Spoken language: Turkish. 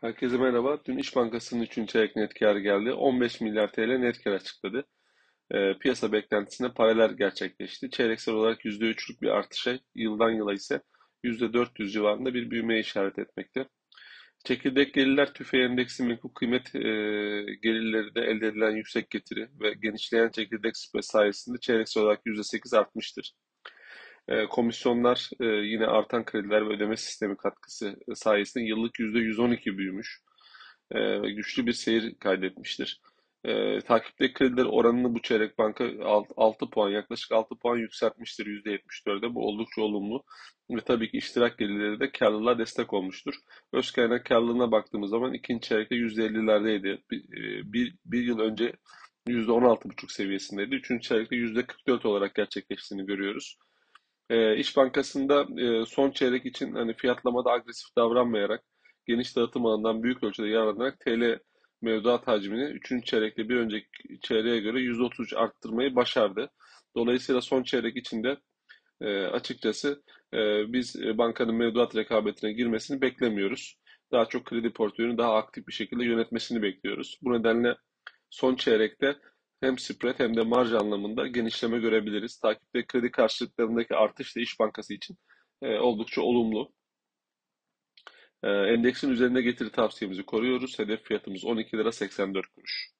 Herkese merhaba. Dün İş Bankası'nın 3. çeyrek net kar geldi. 15 milyar TL net kar açıkladı. E, piyasa beklentisine paralel gerçekleşti. Çeyreksel olarak %3'lük bir artışa, yıldan yıla ise %400 civarında bir büyümeye işaret etmekte. Çekirdek gelirler tüfe endeksi menkul kıymet e, gelirleri de elde edilen yüksek getiri ve genişleyen çekirdek spread sayesinde çeyreksel olarak %8 artmıştır. E, komisyonlar e, yine artan krediler ve ödeme sistemi katkısı sayesinde yıllık %112 büyümüş. E, güçlü bir seyir kaydetmiştir. E, takipteki krediler oranını bu çeyrek banka 6 puan yaklaşık 6 puan yükseltmiştir %74'e. Bu oldukça olumlu. Ve tabii ki iştirak gelirleri de karlılığa destek olmuştur. Öz kaynak karlılığına baktığımız zaman ikinci çeyrekte %50'lerdeydi. Bir, bir, bir yıl önce %16,5 seviyesindeydi. Üçüncü çeyrekte %44 olarak gerçekleştiğini görüyoruz. E, İş Bankası'nda e, son çeyrek için hani fiyatlamada agresif davranmayarak geniş dağıtım alanından büyük ölçüde yararlanarak TL mevduat hacmini 3. çeyrekte bir önceki çeyreğe göre %33 arttırmayı başardı. Dolayısıyla son çeyrek içinde e, açıkçası e, biz bankanın mevduat rekabetine girmesini beklemiyoruz. Daha çok kredi portföyünü daha aktif bir şekilde yönetmesini bekliyoruz. Bu nedenle son çeyrekte hem spread hem de marj anlamında genişleme görebiliriz. Takipte kredi karşılıklarındaki artış da İş Bankası için e, oldukça olumlu. E, endeksin üzerinde getiri tavsiyemizi koruyoruz. Hedef fiyatımız 12 lira 84 kuruş.